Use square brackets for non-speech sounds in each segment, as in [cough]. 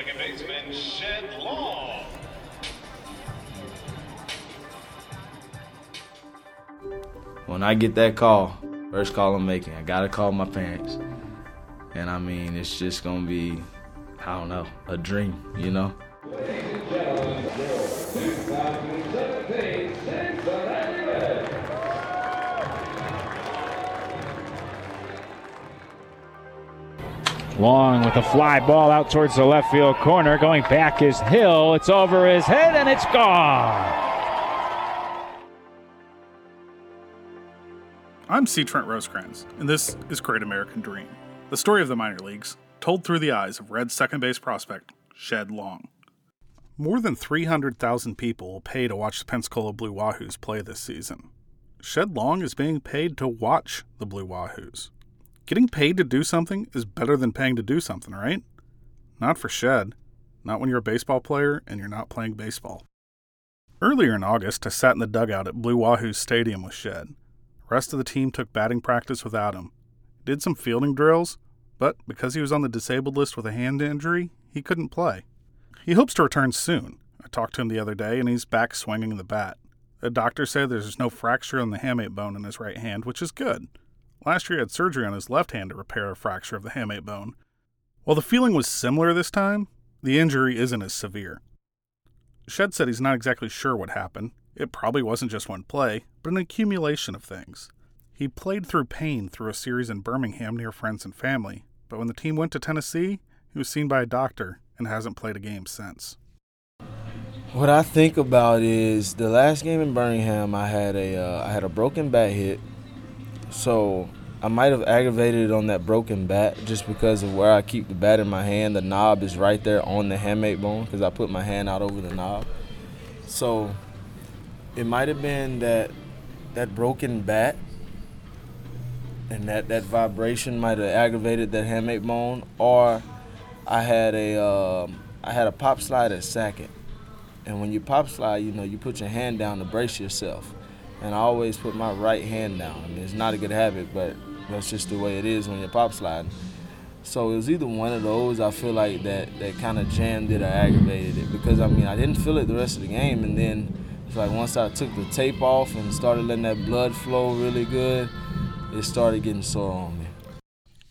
second baseman Shed Long. When I get that call, first call I'm making, I gotta call my parents. And I mean, it's just gonna be, I don't know, a dream, you know? Long with a fly ball out towards the left field corner. Going back is Hill. It's over his head and it's gone. I'm C. Trent Rosecrans, and this is Great American Dream, the story of the minor leagues, told through the eyes of Red second base prospect Shed Long. More than 300,000 people will pay to watch the Pensacola Blue Wahoos play this season. Shed Long is being paid to watch the Blue Wahoos. Getting paid to do something is better than paying to do something, right? Not for Shed. Not when you're a baseball player and you're not playing baseball. Earlier in August, I sat in the dugout at Blue Wahoo Stadium with Shed. The rest of the team took batting practice without him. Did some fielding drills, but because he was on the disabled list with a hand injury, he couldn't play. He hopes to return soon. I talked to him the other day, and he's back swinging the bat. The doctor said there's no fracture on the hamate bone in his right hand, which is good. Last year he had surgery on his left hand to repair a fracture of the hamate bone. While the feeling was similar this time, the injury isn't as severe. Shed said he's not exactly sure what happened. It probably wasn't just one play, but an accumulation of things. He played through pain through a series in Birmingham near friends and family, but when the team went to Tennessee, he was seen by a doctor and hasn't played a game since. What I think about is the last game in Birmingham, I had a uh, I had a broken bat hit, so I might have aggravated it on that broken bat just because of where I keep the bat in my hand. The knob is right there on the hamate bone because I put my hand out over the knob. So it might have been that that broken bat and that, that vibration might have aggravated that hamate bone, or I had a um, I had a pop slide at second, and when you pop slide, you know you put your hand down to brace yourself, and I always put my right hand down. I mean it's not a good habit, but that's just the way it is when you're pop sliding. So it was either one of those. I feel like that that kind of jammed it or aggravated it because I mean I didn't feel it the rest of the game, and then it's like once I took the tape off and started letting that blood flow really good, it started getting sore on me.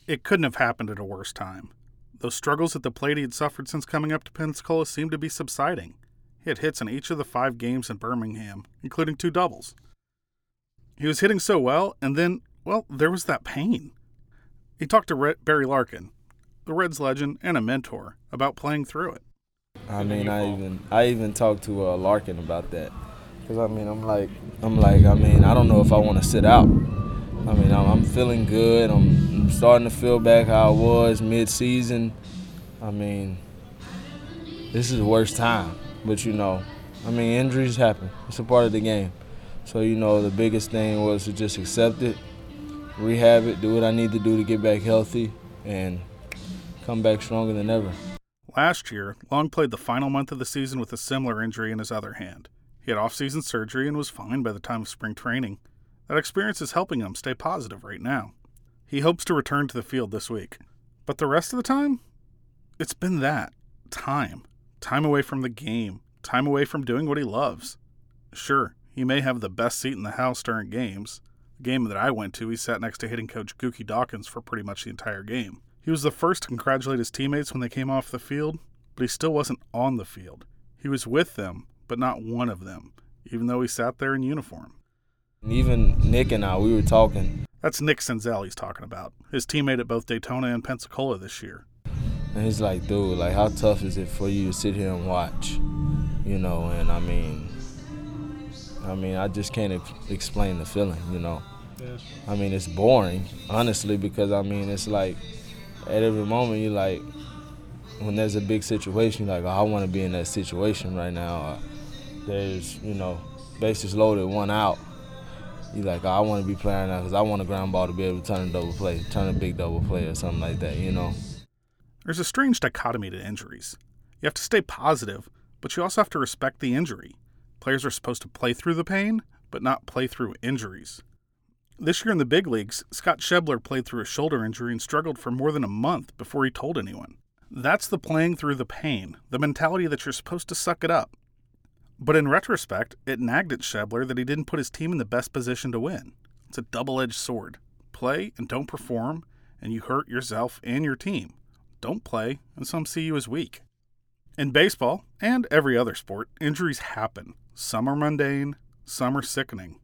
It couldn't have happened at a worse time. Those struggles at the plate he had suffered since coming up to Pensacola seemed to be subsiding. He had hits in each of the five games in Birmingham, including two doubles. He was hitting so well, and then, well, there was that pain. He talked to Barry Larkin, the Reds legend and a mentor, about playing through it. I mean, I even I even talked to uh, Larkin about that because I mean I'm like I'm like I mean I don't know if I want to sit out. I mean I'm, I'm feeling good. I'm, I'm starting to feel back how I was mid-season. I mean this is the worst time, but you know, I mean injuries happen. It's a part of the game. So you know the biggest thing was to just accept it, rehab it, do what I need to do to get back healthy, and come back stronger than ever. Last year, Long played the final month of the season with a similar injury in his other hand. He had off-season surgery and was fine by the time of spring training. That experience is helping him stay positive right now. He hopes to return to the field this week. But the rest of the time? It's been that. Time. Time away from the game. Time away from doing what he loves. Sure, he may have the best seat in the house during games. The game that I went to, he sat next to hitting coach Gookie Dawkins for pretty much the entire game. He was the first to congratulate his teammates when they came off the field, but he still wasn't on the field. He was with them, but not one of them, even though he sat there in uniform. Even Nick and I, we were talking, That's Nick Senzel he's talking about, his teammate at both Daytona and Pensacola this year. and he's like, dude, like, how tough is it for you to sit here and watch? You know, and I mean, I mean, I just can't ex- explain the feeling, you know. I mean, it's boring, honestly, because I mean, it's like at every moment you're like, when there's a big situation, you're like, oh, I want to be in that situation right now. Or there's, you know, bases loaded, one out. You're like, oh, I want to be playing now because I want a ground ball to be able to turn a double play, turn a big double play or something like that, you know. There's a strange dichotomy to injuries. You have to stay positive, but you also have to respect the injury. Players are supposed to play through the pain, but not play through injuries. This year in the big leagues, Scott Schebler played through a shoulder injury and struggled for more than a month before he told anyone. That's the playing through the pain, the mentality that you're supposed to suck it up. But in retrospect, it nagged at Schebler that he didn't put his team in the best position to win. It's a double edged sword. Play and don't perform, and you hurt yourself and your team. Don't play, and some see you as weak. In baseball, and every other sport, injuries happen. Some are mundane, some are sickening.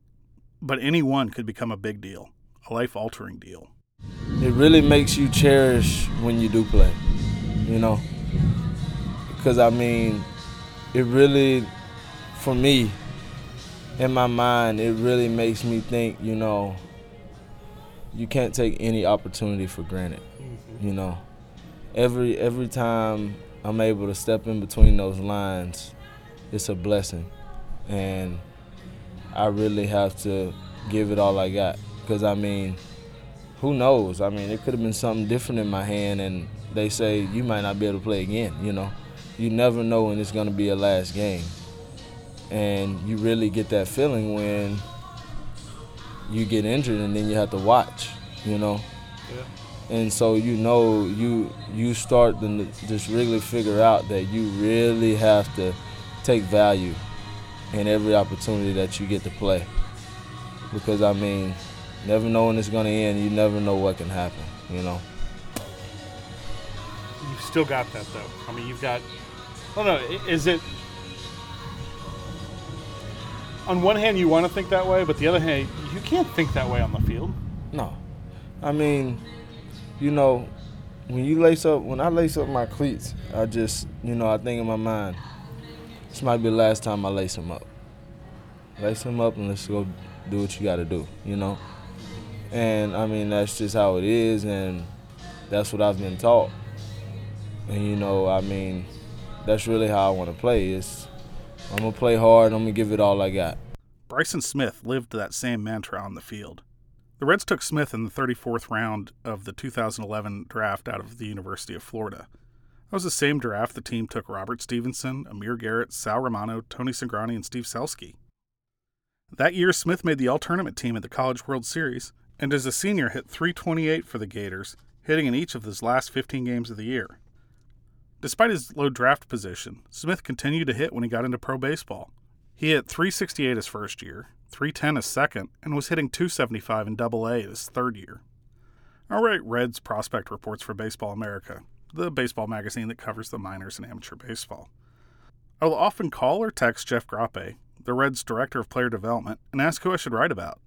But any one could become a big deal, a life altering deal. It really makes you cherish when you do play, you know? Because, I mean, it really, for me, in my mind, it really makes me think, you know, you can't take any opportunity for granted. You know, every every time I'm able to step in between those lines, it's a blessing, and I really have to give it all I got. Because I mean, who knows? I mean, it could have been something different in my hand, and they say you might not be able to play again. You know, you never know when it's going to be a last game, and you really get that feeling when you get injured and then you have to watch, you know. Yeah. And so you know you you start to just really figure out that you really have to take value in every opportunity that you get to play. Because I mean, never know when it's gonna end. You never know what can happen. You know. You've still got that though. I mean, you've got. I don't know. Is it on one hand you want to think that way, but the other hand you can't think that way on the field. No, I mean, you know, when you lace up, when I lace up my cleats, I just, you know, I think in my mind, this might be the last time I lace them up. Lace them up and let's go do what you got to do, you know. And I mean, that's just how it is, and that's what I've been taught. And you know, I mean, that's really how I want to play. It's I'm gonna play hard. I'm gonna give it all I got. Bryson Smith lived that same mantra on the field. The Reds took Smith in the 34th round of the 2011 draft out of the University of Florida. That was the same draft the team took Robert Stephenson, Amir Garrett, Sal Romano, Tony Cingrani, and Steve Selsky. That year, Smith made the All Tournament team at the College World Series, and as a senior hit 328 for the Gators, hitting in each of his last 15 games of the year. Despite his low draft position, Smith continued to hit when he got into pro baseball. He hit 368 his first year, 310 his second, and was hitting 275 in Double A his third year. All right, Reds prospect reports for Baseball America, the baseball magazine that covers the minors and amateur baseball. I will often call or text Jeff Graupe, the Reds director of player development, and ask who I should write about.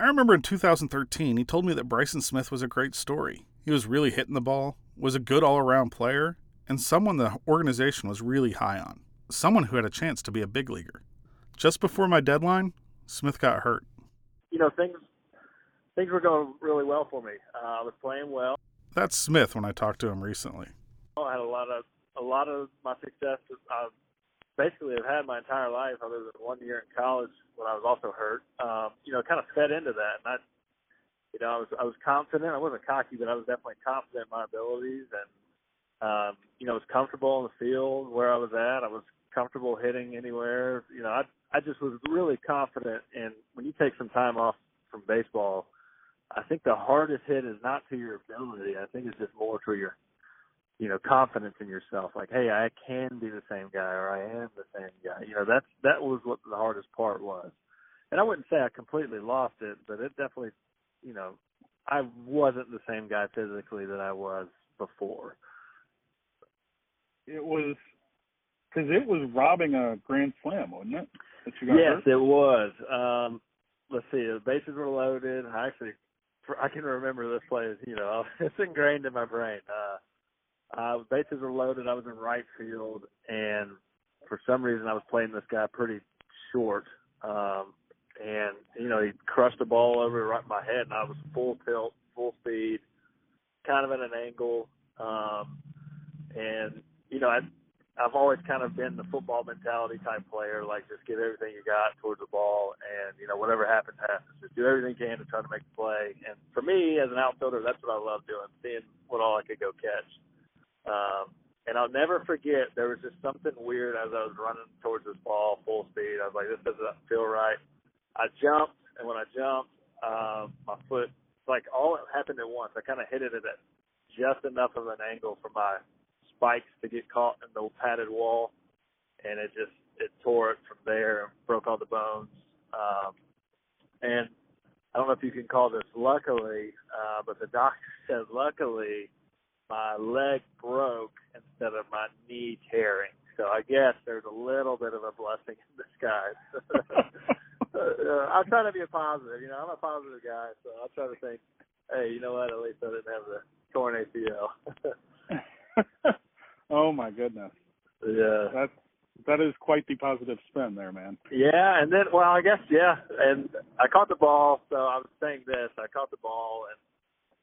I remember in 2013 he told me that Bryson Smith was a great story. He was really hitting the ball, was a good all around player, and someone the organization was really high on. Someone who had a chance to be a big leaguer. Just before my deadline, Smith got hurt. You know, things things were going really well for me. Uh, I was playing well. That's Smith when I talked to him recently. I had a lot of a lot of my success I basically have had my entire life, other than one year in college when I was also hurt. Um, you know, kind of fed into that, and I, you know, I was I was confident. I wasn't cocky, but I was definitely confident in my abilities, and um, you know, I was comfortable in the field where I was at. I was comfortable hitting anywhere. You know, I I just was really confident. And when you take some time off from baseball, I think the hardest hit is not to your ability. I think it's just more to your, you know, confidence in yourself. Like, hey, I can be the same guy, or I am the same guy. You know, that's that was what the hardest part was. And I wouldn't say I completely lost it, but it definitely, you know, I wasn't the same guy physically that I was before. It was because it was robbing a grand slam, wasn't it? That you got yes, hurt? it was. Um, let's see, the bases were loaded. I actually, I can remember this play. You know, [laughs] it's ingrained in my brain. Uh, uh, bases were loaded. I was in right field, and for some reason, I was playing this guy pretty short. Um, and you know, he crushed the ball over right in my head, and I was full tilt, full speed, kind of at an angle. Um, and you know, I I've always kind of been the football mentality type player, like just give everything you got towards the ball, and you know whatever happens happens. Just do everything you can to try to make the play. And for me, as an outfielder, that's what I love doing, seeing what all I could go catch. Um, and I'll never forget there was just something weird as I was running towards this ball full speed. I was like, this doesn't feel right. I jumped, and when I jumped, um, my foot like all it happened at once. I kind of hit it at just enough of an angle for my spikes to get caught in the padded wall, and it just it tore it from there and broke all the bones. Um, and I don't know if you can call this luckily, uh, but the doctor [laughs] said luckily my leg broke instead of my knee tearing. So I guess there's a little bit of a blessing in disguise. [laughs] uh, I'm trying to be a positive. You know, I'm a positive guy, so I'll try to think, hey, you know what? At least I didn't have the torn ACL. [laughs] oh my goodness. Yeah. That's that is quite the positive spin there, man. Yeah, and then well, I guess yeah, and I caught the ball. So I was saying this: I caught the ball, and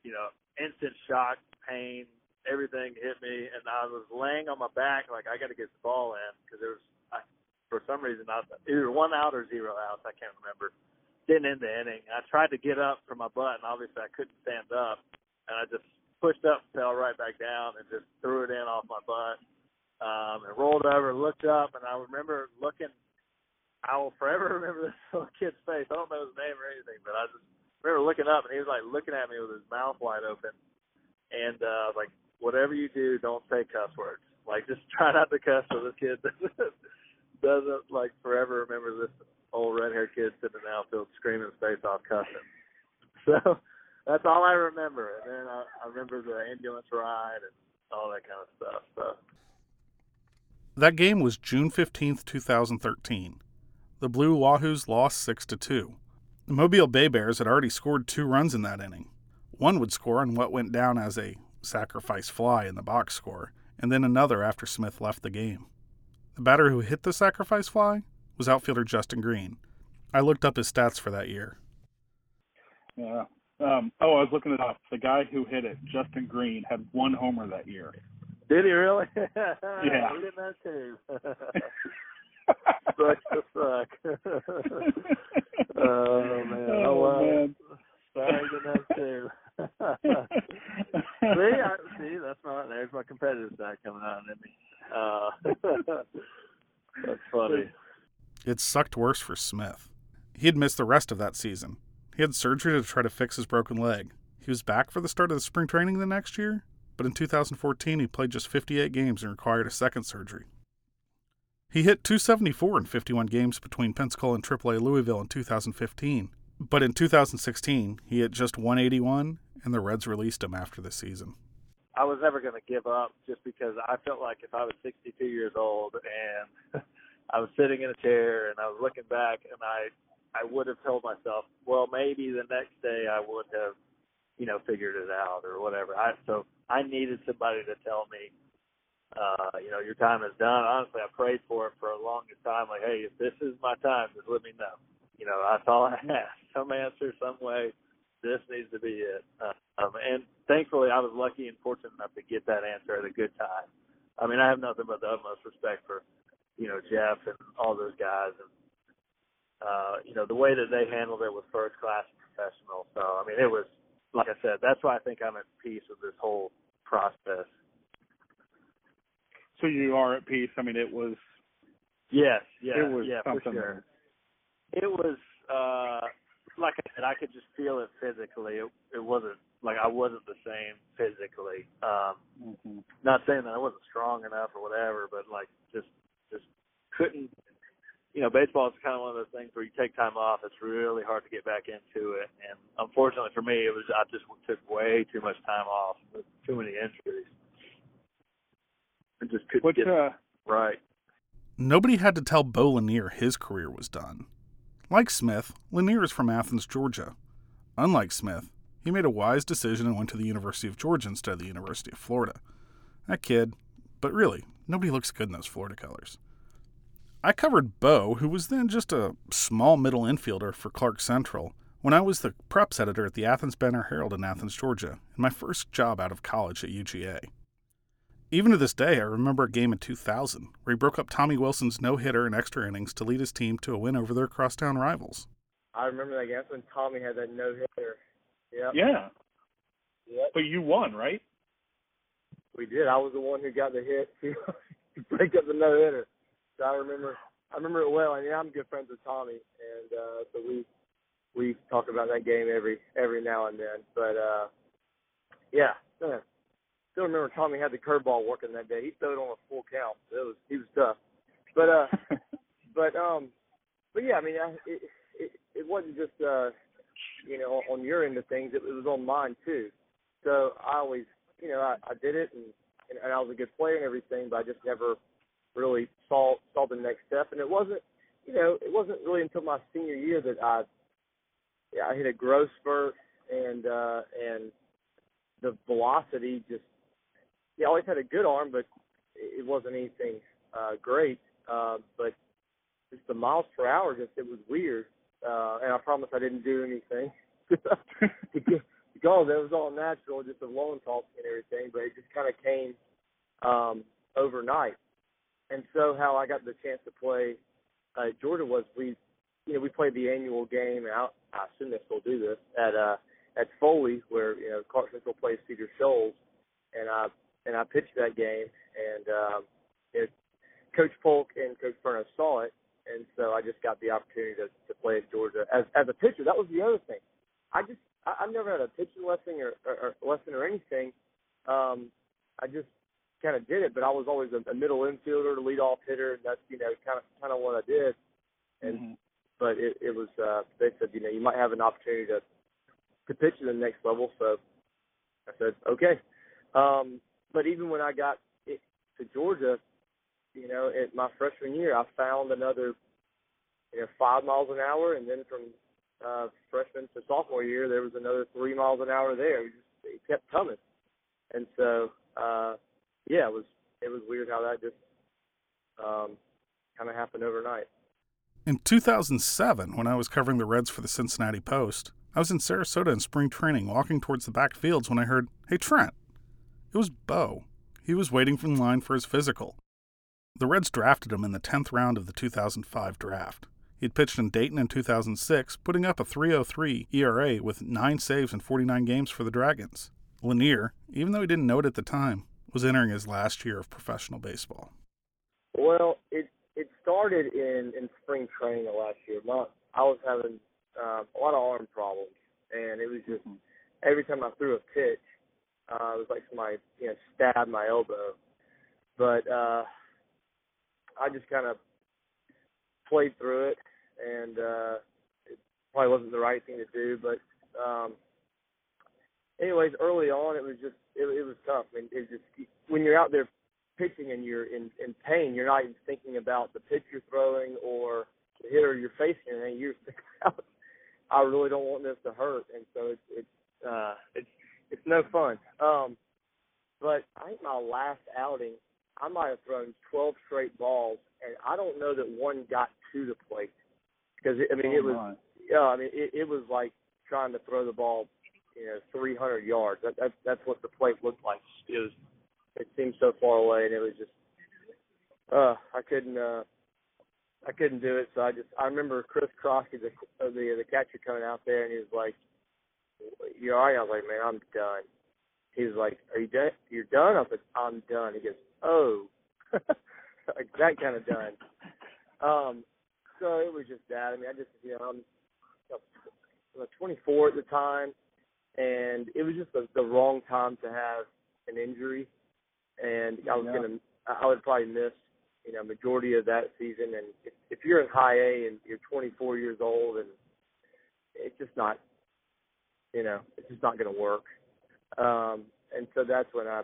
you know, instant shock, pain, everything hit me, and I was laying on my back like I got to get the ball in because there was I, for some reason I either one out or zero outs. I can't remember. Didn't end the inning. I tried to get up from my butt, and obviously I couldn't stand up, and I just pushed up, fell right back down, and just threw it in off my butt um, and rolled over, looked up, and I remember looking. I will forever [laughs] remember this little kid's face. I don't know his name or anything, but I just remember looking up, and he was like looking at me with his mouth wide open, and uh, I was like, whatever you do, don't say cuss words. Like, just [laughs] try not to cuss, so this kid doesn't, [laughs] doesn't like forever remember this old red haired kid sitting in the outfield screaming his face off cussing. So that's all I remember. And then I, I remember the ambulance ride and all that kind of stuff. So That game was June 15th, 2013. The Blue Wahoos lost 6 to 2. The Mobile Bay Bears had already scored two runs in that inning. One would score on what went down as a sacrifice fly in the box score, and then another after Smith left the game. The batter who hit the sacrifice fly was outfielder Justin Green. I looked up his stats for that year. Yeah. Um, oh, I was looking it up. The guy who hit it, Justin Green, had one homer that year. did he really? [laughs] Yeah. we didn't have two. Sucks to suck. [laughs] oh man. Oh, Oh, wow. man. Sorry, didn't have two. [laughs] see, I, see, that's my there's my competitive side coming out in me. Uh, that's funny. It sucked worse for Smith. He had missed the rest of that season. He had surgery to try to fix his broken leg. He was back for the start of the spring training the next year, but in 2014 he played just 58 games and required a second surgery. He hit 274 in 51 games between Pensacola and AAA Louisville in 2015, but in 2016 he hit just 181 and the Reds released him after the season. I was never going to give up just because I felt like if I was 62 years old and [laughs] I was sitting in a chair and I was looking back and I I would have told myself, well, maybe the next day I would have, you know, figured it out or whatever. I so I needed somebody to tell me, uh, you know, your time is done. Honestly, I prayed for it for a longest time. Like, hey, if this is my time, just let me know. You know, that's all I [laughs] asked. Some answer, some way. This needs to be it. Um, and thankfully, I was lucky and fortunate enough to get that answer at a good time. I mean, I have nothing but the utmost respect for, you know, Jeff and all those guys, and uh, you know, the way that they handled it was first class and professional. So, I mean, it was like I said. That's why I think I'm at peace with this whole process. So you are at peace. I mean, it was. Yes, yeah, It was yeah, for sure. It was uh like I said, I could just feel it physically. It, it wasn't like I wasn't the same physically. Um mhm. not saying that I wasn't strong enough or whatever, but like just just couldn't. You know, baseball is kind of one of those things where you take time off. It's really hard to get back into it, and unfortunately for me, it was I just took way too much time off with too many injuries, and just couldn't What? get Uh, right. Nobody had to tell Bo Lanier his career was done. Like Smith, Lanier is from Athens, Georgia. Unlike Smith, he made a wise decision and went to the University of Georgia instead of the University of Florida. That kid, but really, nobody looks good in those Florida colors. I covered Bo, who was then just a small middle infielder for Clark Central, when I was the preps editor at the Athens Banner Herald in Athens, Georgia, and my first job out of college at UGA. Even to this day, I remember a game in 2000 where he broke up Tommy Wilson's no hitter in extra innings to lead his team to a win over their crosstown rivals. I remember that game. That's when Tommy had that no hitter. Yep. yeah, Yep. but you won, right? We did. I was the one who got the hit [laughs] to break up the no hitter. I remember I remember it well and yeah, I'm good friends with Tommy and uh so we we talk about that game every every now and then. But uh yeah, still remember Tommy had the curveball working that day. He threw it on a full count. It was he was tough. But uh, [laughs] but um, but yeah, I mean, I, it, it it wasn't just uh, you know, on your end of things. It, it was on mine too. So I always, you know, I, I did it and and I was a good player and everything, but I just never really saw saw the next step. And it wasn't, you know, it wasn't really until my senior year that I, yeah, I hit a growth spurt and uh, and the velocity just. Yeah, always had a good arm, but it wasn't anything uh, great. Uh, but just the miles per hour, just it was weird. Uh, and I promise I didn't do anything [laughs] to get go. That was all natural, just a loan talk and everything. But it just kind of came um, overnight. And so how I got the chance to play uh, Georgia was we, you know, we played the annual game. I, I assume they still do this at uh, at Foley, where you know Clark Central plays Cedar Shoals, and I and I pitched that game, and um, it, Coach Polk and Coach Perno saw it, and so I just got the opportunity to, to play at Georgia as as a pitcher. That was the other thing. I just I, I've never had a pitching lesson or, or, or lesson or anything. Um, I just kind of did it, but I was always a, a middle infielder, lead off hitter, and that's you know kind of kind of what I did. And mm-hmm. but it, it was uh, they said you know you might have an opportunity to to pitch at the next level, so I said okay. Um, but even when I got it, to Georgia, you know, at my freshman year, I found another you know five miles an hour, and then from uh, freshman to sophomore year, there was another three miles an hour there. It, just, it kept coming, and so uh, yeah, it was it was weird how that just um, kind of happened overnight. In 2007, when I was covering the Reds for the Cincinnati Post, I was in Sarasota in spring training, walking towards the back fields when I heard, "Hey Trent!" It was Bo. He was waiting in line for his physical. The Reds drafted him in the 10th round of the 2005 draft. He'd pitched in Dayton in 2006, putting up a 3.03 ERA with nine saves in 49 games for the Dragons. Lanier, even though he didn't know it at the time, was entering his last year of professional baseball. Well, it it started in in spring training last year. My, I was having uh, a lot of arm problems, and it was just every time I threw a pitch, uh, it was like somebody you know stabbed my elbow. But uh, I just kind of played through it and uh, it probably wasn't the right thing to do. But um, anyways, early on, it was just it, it was tough. I mean, it just when you're out there pitching and you're in in pain, you're not even thinking about the pitch you're throwing or the hitter you're facing, and you're [laughs] thinking about, I really don't want this to hurt, and so it's it's uh, it's it's no fun. Um, but I think my last outing, I might have thrown 12 straight balls, and I don't know that one got to the plate because I mean oh, it was my. yeah I mean it, it was like trying to throw the ball you know 300 yards. That, that that's what the plate looked like. It was it seemed so far away, and it was just uh I couldn't uh I couldn't do it. So I just I remember Chris Crosky, the the the catcher coming out there, and he was like, "You all right?" I was like, "Man, I'm done." He was like, "Are you done? You're done?" I was like, "I'm done." He goes, "Oh." [laughs] like that kind of done. Um, so it was just that. I mean, I just you know I'm, I'm 24 at the time, and it was just the, the wrong time to have an injury, and I was yeah. gonna I would probably miss you know majority of that season. And if, if you're in high A and you're 24 years old, and it's just not you know it's just not going to work. Um, and so that's when I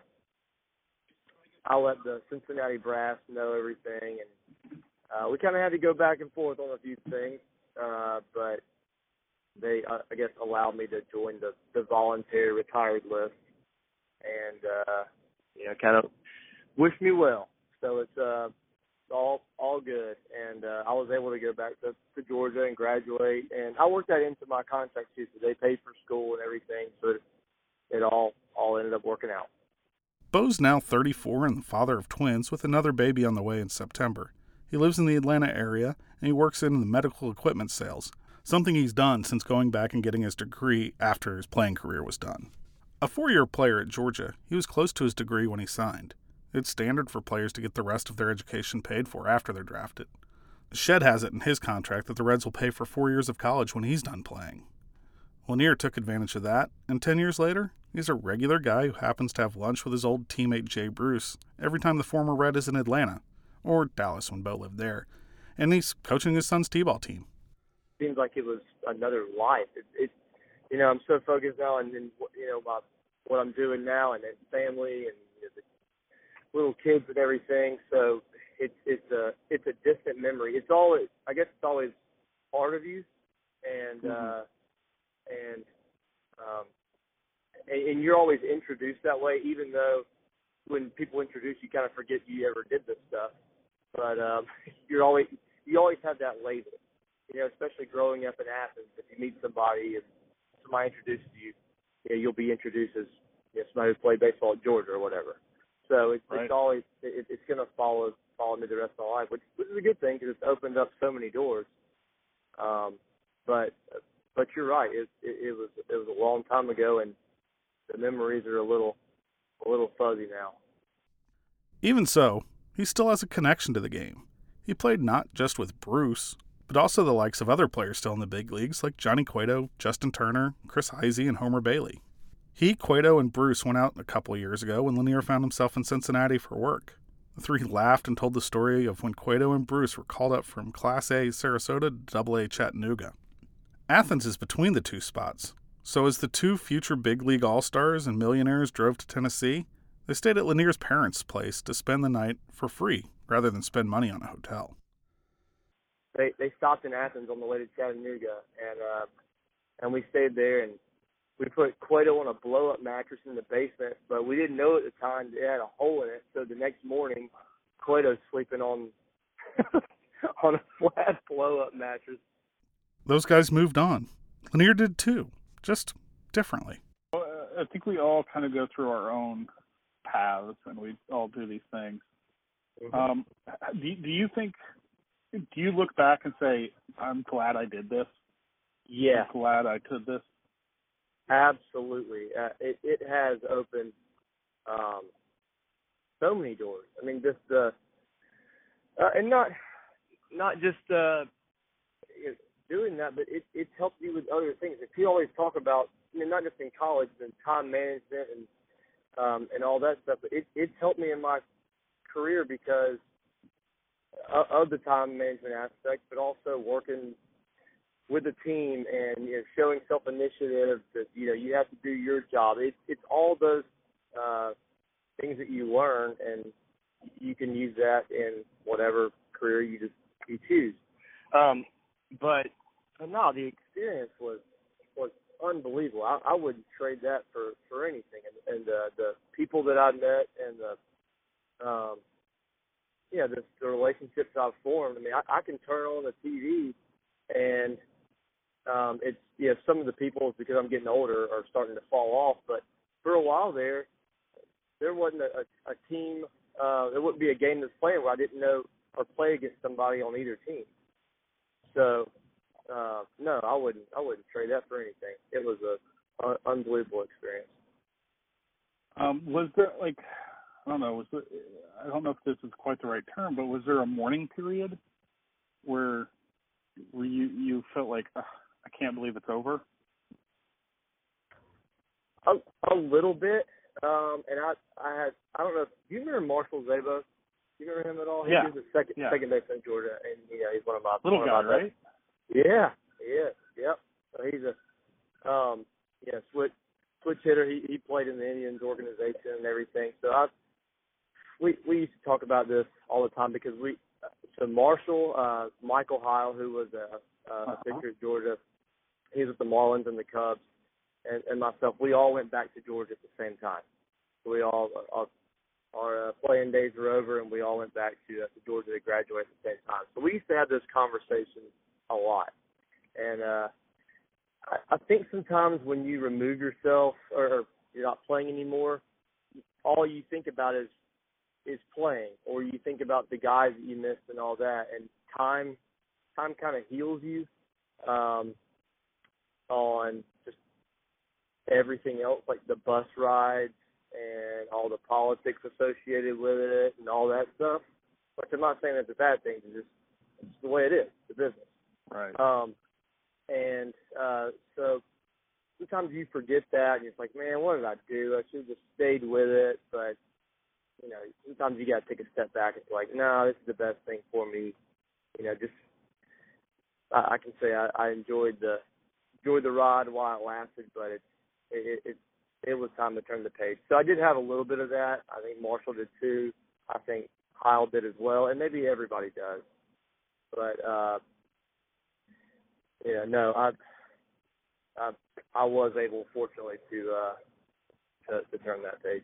I let the Cincinnati brass know everything, and uh, we kind of had to go back and forth on a few things, uh, but they, uh, I guess, allowed me to join the, the voluntary retired list, and uh, you know, kind of wish me well. So it's uh, all all good, and uh, I was able to go back to, to Georgia and graduate, and I worked that into my contract too. So they paid for school and everything, so it, it all all ended up working out. Bo's now 34 and the father of twins with another baby on the way in September. He lives in the Atlanta area and he works in the medical equipment sales, something he's done since going back and getting his degree after his playing career was done. A four year player at Georgia, he was close to his degree when he signed. It's standard for players to get the rest of their education paid for after they're drafted. Shed has it in his contract that the Reds will pay for four years of college when he's done playing. Lanier took advantage of that, and 10 years later, He's a regular guy who happens to have lunch with his old teammate Jay Bruce every time the former Red is in Atlanta, or Dallas when Bo lived there, and he's coaching his son's t-ball team. Seems like it was another life. It, it you know, I'm so focused now and then you know my what I'm doing now and then family and you know, the little kids and everything. So it's it's a it's a distant memory. It's always I guess it's always part of you, and Mhm. uh, and um, and, and you're always introduced that way, even though when people introduce you, kind of forget you ever did this stuff. But um, [laughs] you're always you always have that label, you know, especially growing up in Athens. If you meet somebody and somebody introduces you, you know, you'll be introduced as you know, somebody who played baseball at Georgia or whatever. So it's, Right. it's always it, it's going to follow follow me the rest of my life, which, which is a good thing because it's opened up so many doors. Um, but but you're right. It, it it was it was a long time ago, and the memories are a little a little fuzzy now. Even so, he still has a connection to the game. He played not just with Bruce, but also the likes of other players still in the big leagues like Johnny Cueto, Justin Turner, Chris Heisey, and Homer Bailey. He, Cueto, and Bruce went out a couple years ago when Lanier found himself in Cincinnati for work. The three laughed and told the story of when Cueto and Bruce were called up from Class A Sarasota to Double A Chattanooga. Athens is between the two spots, so as the two future big league all stars and millionaires drove to Tennessee, they stayed at Lanier's parents' place to spend the night for free rather than spend money on a hotel. They they stopped in Athens on the way to Chattanooga, and uh, and we stayed there, and we put Cueto on a blow up mattress in the basement, but we didn't know at the time it had a hole in it. So the next morning, Cueto's sleeping on [laughs] on a flat blow up mattress. Those guys moved on. Lanier did too, just differently. Well, uh, I think we all kind of go through our own paths, and we all do these things. Um, do do you think? Do you look back and say, "I'm glad I did this"? Yeah, I'm glad I did this. absolutely. Uh, it it has opened um, so many doors. I mean, just the uh, and not not just uh, you know, doing that, but it it's helped you with other things. If you always talk about, I mean, not just in college, but in time management and um, and all that stuff. But it it's helped me in my career because of, the time management aspect, but also working with the team and you know showing self initiative that you know you have to do your job. It's it's all those uh, things that you learn, and you can use that in whatever career you just you choose. Um, but but no, the experience was was unbelievable. I, I wouldn't trade that for for anything. And, and uh, the people that I met and the um, yeah, the, the relationships I've formed. I mean, I, I can turn on the TV and um, it's yeah, some of the people because I'm getting older are starting to fall off. But for a while there, there wasn't a, a, a team. Uh, there wouldn't be a game that's playing where I didn't know or play against somebody on either team. So uh, no, I wouldn't. I wouldn't trade that for anything. It was a, a unbelievable experience. Um, was there like I don't know, was I don't know if this is quite the right term, but was there a mourning period where where you you felt like I can't believe it's over? A, a little bit. Um, and I, I had, I don't know. Do you remember Marshall Szabo? Do you remember him at all? Yeah. He was the second, Yeah. second baseman in Georgia, and you know he's one of my Little guy, right? Yeah, yeah, yep. So he's a, um, yeah, switch switch hitter. He he played in the Indians organization and everything. So I, we we used to talk about this all the time because we, so Marshall, uh, Michael Heil, who was a, a, Uh-huh. pitcher at Georgia, he was with the Marlins and the Cubs, and and myself. We all went back to Georgia at the same time. So we all our, our uh, playing days were over, and we all went back to, uh, to Georgia to graduate at the same time. So we used to have this conversation a lot, and uh, I, I think sometimes when you remove yourself or, or you're not playing anymore, all you think about is is playing, or you think about the guys that you missed and all that, and time time kind of heals you um, on just everything else, like the bus rides and all the politics associated with it and all that stuff. Which I'm not saying that's a bad thing. It's just it's the way it is, the business. Right. Um, and uh, so sometimes you forget that and it's like, man, what did I do? I should have just stayed with it. But you know, sometimes you got to take a step back be like, no, this is the best thing for me. You know, just I, I can say I, I enjoyed the enjoyed the ride while it lasted, but it it it it was time to turn the page. So I did have a little bit of that. I think Marshall did too. I think Kyle did as well, and maybe everybody does. But uh yeah, no, I I I was able, fortunately, to uh to, to turn that page.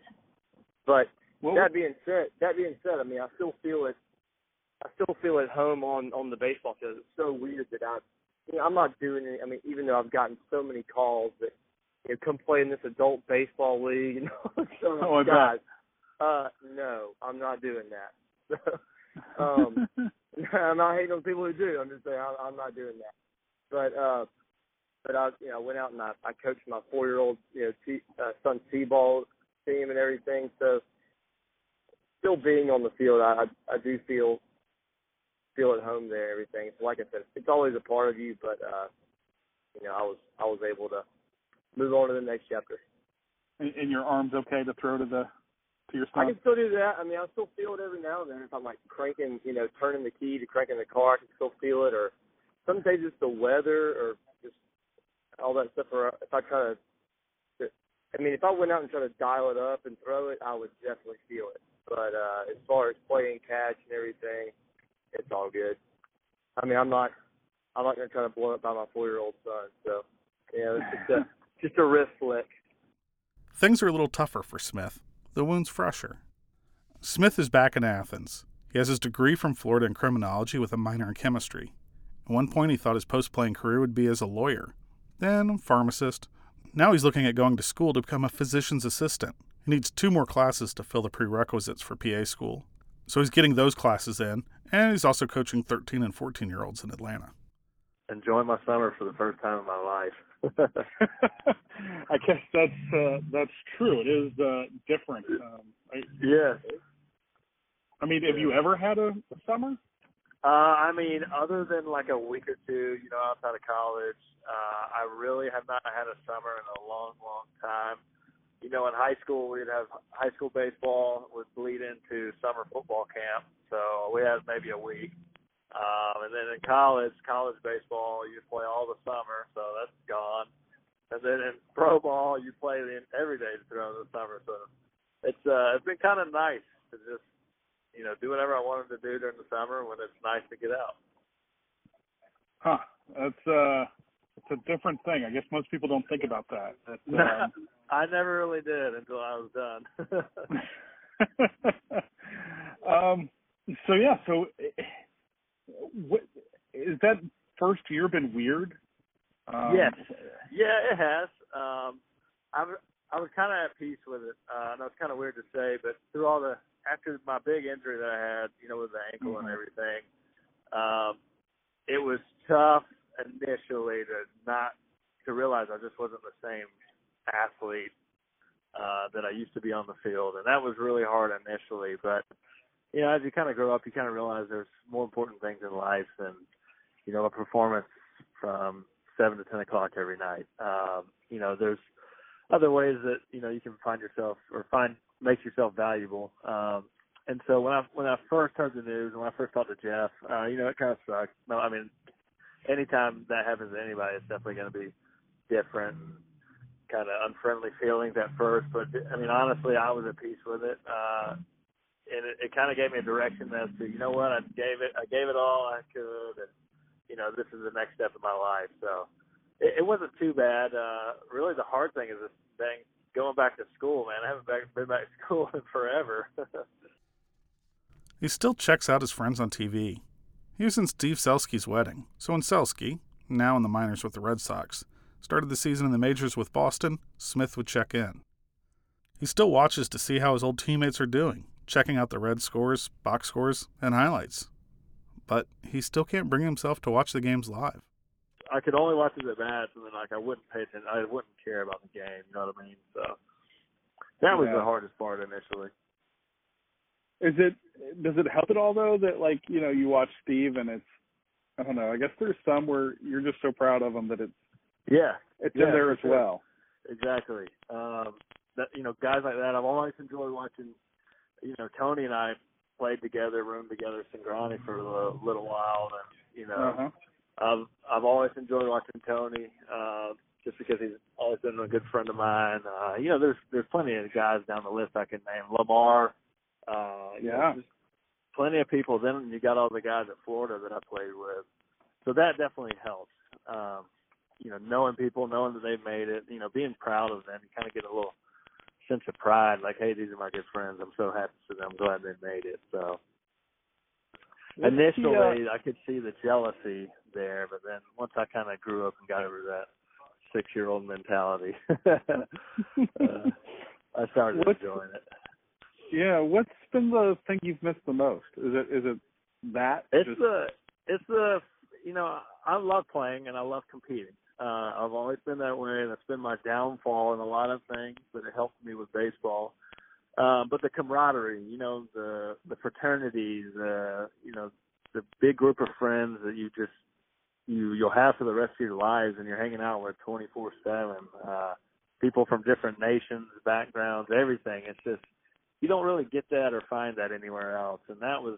But Well, that being said, that being said, I mean, I still feel it. I still feel at home on on the baseball field. It's so weird that I, you know, I'm not doing it. I mean, even though I've gotten so many calls that you know, come play in this adult baseball league, [laughs] you know, [laughs] so Oh, I bet. guys, uh, no, I'm not doing that. [laughs] So, um, I'm not hating on people who do. I'm just saying I, I'm not doing that. But uh, but I you know went out and I, I coached my four year old you know t, uh, son t ball team and everything. So still being on the field, I I, do feel feel at home there. Everything. So like I said, it's always a part of you. But uh, you know I was I was able to move on to the next chapter. and, and your arm's okay to throw to the to your I can still do that. I mean, I still feel it every now and then. If I'm like cranking, you know, turning the key to cranking the car, I can still feel it. Or some days it's the weather, or just all that stuff. Or if I try to, I mean, if I went out and tried to dial it up and throw it, I would definitely feel it. But uh, as far as playing catch and everything, it's all good. I mean, I'm not, I'm not gonna try to blow up by my four year old son. So, you know, it's just a, [laughs] just a wrist flick. Things are a little tougher for Smith. The wound's fresher. Smith is back in Athens. He has his degree from Florida in criminology with a minor in chemistry. At one point, he thought his post playing career would be as a lawyer, then a pharmacist. Now he's looking at going to school to become a physician's assistant. He needs two more classes to fill the prerequisites for PA school. So he's getting those classes in, and he's also coaching 13 and 14 year olds in Atlanta. Enjoying my summer for the first time in my life. [laughs] I guess that's uh, that's true. It is uh, different. Um, I, yes. I mean, have you ever had a, a summer? Uh, I mean, other than like a week or two, you know, outside of college, uh, I really have not had a summer in a long, long time. You know, in high school, we'd have high school baseball would bleed into summer football camp, so we had maybe a week. Um, and then in college, college baseball, you play all the summer, so that's gone. And then in pro ball, you play the, every day throughout the summer. So it's uh, it's been kind of nice to just you know do whatever I wanted to do during the summer when it's nice to get out. Huh. That's uh, it's a different thing. I guess most people don't think about that. Uh, [laughs] I never really did until I was done. [laughs] um. So yeah. So, eh, what is that first year been weird? Um, yes, yeah, it has. Um, I was I was kind of at peace with it. Uh, I know it's kind of weird to say, but through all the after my big injury that I had, you know, with the ankle and Mhm. everything, um, it was tough initially to not to realize I just wasn't the same athlete uh, that I used to be on the field, and that was really hard initially. But you know, as you kind of grow up, you kind of realize there's more important things in life than you know a performance from seven to ten o'clock every night. Um, you know, there's other ways that you know you can find yourself or find make yourself valuable. Um, and so when I when I first heard the news and when I first talked to Jeff, uh, you know, it kind of sucked. No, I mean, anytime that happens to anybody, it's definitely going to be different, kind of unfriendly feelings at first. But I mean, honestly, I was at peace with it. Uh, and it, it kind of gave me a direction as to, you know what, I gave it, I gave it all I could, and you know, this is the next step in my life. So it, it wasn't too bad. Uh, really, the hard thing is this thing going back to school, man. I haven't back, been back to [laughs] school in forever. [laughs] He still checks out his friends on TV. He was in Steve Selsky's wedding, so when Selsky, now in the minors with the Red Sox, started the season in the majors with Boston, Smith would check in. He still watches to see how his old teammates are doing, checking out the Red scores, box scores, and highlights. But he still can't bring himself to watch the games live. I could only watch his at bats, and then like I wouldn't pay attention. I wouldn't care about the game. You know what I mean? So that was Yeah. the hardest part initially. Is it does it help at all though that like you know you watch Steve and it's I don't know I guess there's some where you're just so proud of him that it's Yeah, it's Yeah, in there as sure. well. Exactly. Um, that you know, guys like that. I've always enjoyed watching. You know, Tony and I played together, roomed together Cingrani for a little, little while, and you know, Uh-huh. I've I've always enjoyed watching Tony, uh, just because he's always been a good friend of mine. Uh, you know, there's there's plenty of guys down the list I can name. Lamar, uh, know, Yeah. just plenty of people. Then you got all the guys at Florida that I played with, so that definitely helps. Um, you know, knowing people, knowing that they've made it, you know, being proud of them, you kind of get a little sense of pride. Like, hey, these are my good friends. I'm so happy for them. I'm glad they made it. So the, initially, uh, I could see the jealousy there, but then once I kind of grew up and got over that six-year-old mentality, [laughs] uh, I started What's- enjoying it. Yeah, what's been the thing you've missed the most? Is it is it that? It's Just- the it's the you know I love playing and I love competing. Uh, I've always been that way, and it's been my downfall in a lot of things, but it helped me with baseball. Um, but the camaraderie, you know, the the fraternities, uh, you know, the big group of friends that you just you you'll have for the rest of your lives, and you're hanging out with 24 seven. Uh, people from different nations, backgrounds, everything. It's just you don't really get that or find that anywhere else, and that was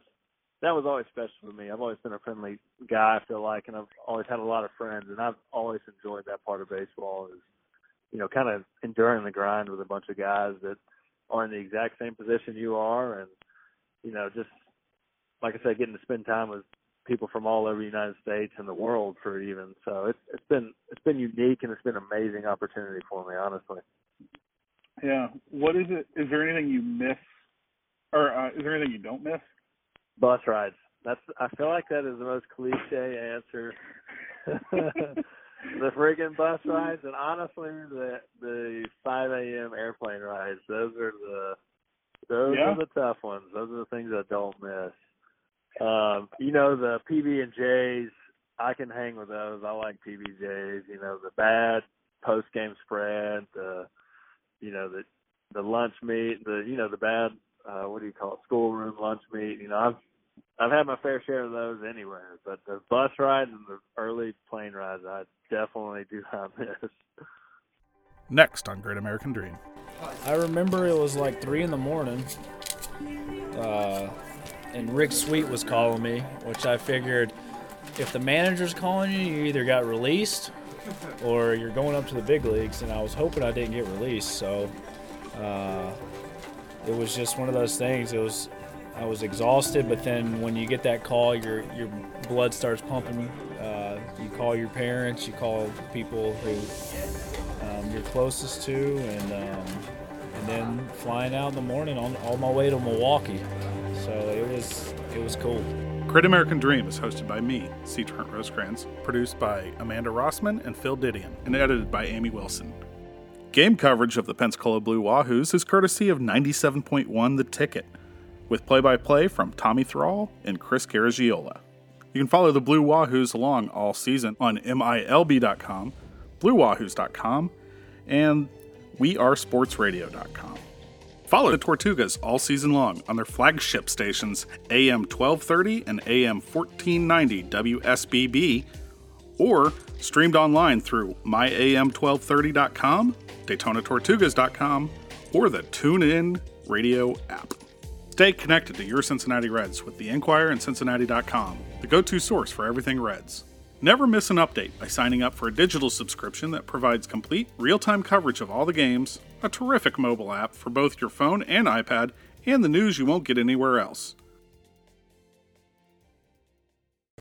that was always special for me. I've always been a friendly guy, I feel like, and I've always had a lot of friends, and I've always enjoyed that part of baseball. Is you know, kind of enduring the grind with a bunch of guys that are in the exact same position you are, and you know, just like I said, getting to spend time with people from all over the United States and the world for even. So it's it's been it's been unique and it's been an amazing opportunity for me, honestly. Yeah. What is it? Is there anything you miss, or uh, is there anything you don't miss? Bus rides. That's I feel like that is the most cliche answer. [laughs] the friggin' bus rides and honestly the the five AM airplane rides, those are the those Yeah. are the tough ones. Those are the things I don't miss. Um, you know, the PB and J's, I can hang with those. I like PB J's, you know, the bad post game spread, the you know, the the lunch meat, the you know, the bad uh what do you call it, schoolroom lunch meat, you know, I've I've had my fair share of those anywhere, but the bus rides and the early plane rides, I definitely do [laughs] not miss. Next on Great American Dream. I remember it was like three in the morning, uh, and Rick Sweet was calling me, which I figured if the manager's calling you, you either got released or you're going up to the big leagues. And I was hoping I didn't get released, so uh, it was just one of those things. It was I was exhausted, but then when you get that call, your your blood starts pumping. Uh, you call your parents, you call people who um, you're closest to, and um, and then flying out in the morning on, on my way to Milwaukee. So it was it was cool. Great American Dream is hosted by me, C. Trent Rosecrans, produced by Amanda Rossman and Phil Didion, and edited by Amy Wilson. Game coverage of the Pensacola Blue Wahoos is courtesy of 97.1 The Ticket, with play by play from Tommy Thrall and Chris Garagiola. You can follow the Blue Wahoos along all season on MILB.com, BlueWahoos.com, and WeAreSportsRadio.com. Follow the Tortugas all season long on their flagship stations AM 1230 and AM 1490 WSBB, or streamed online through myam1230.com, DaytonaTortugas.com, or the TuneIn Radio app. Stay connected to your Cincinnati Reds with the Enquirer and Cincinnati.com, the go to source for everything Reds. Never miss an update by signing up for a digital subscription that provides complete, real time coverage of all the games, a terrific mobile app for both your phone and iPad, and the news you won't get anywhere else.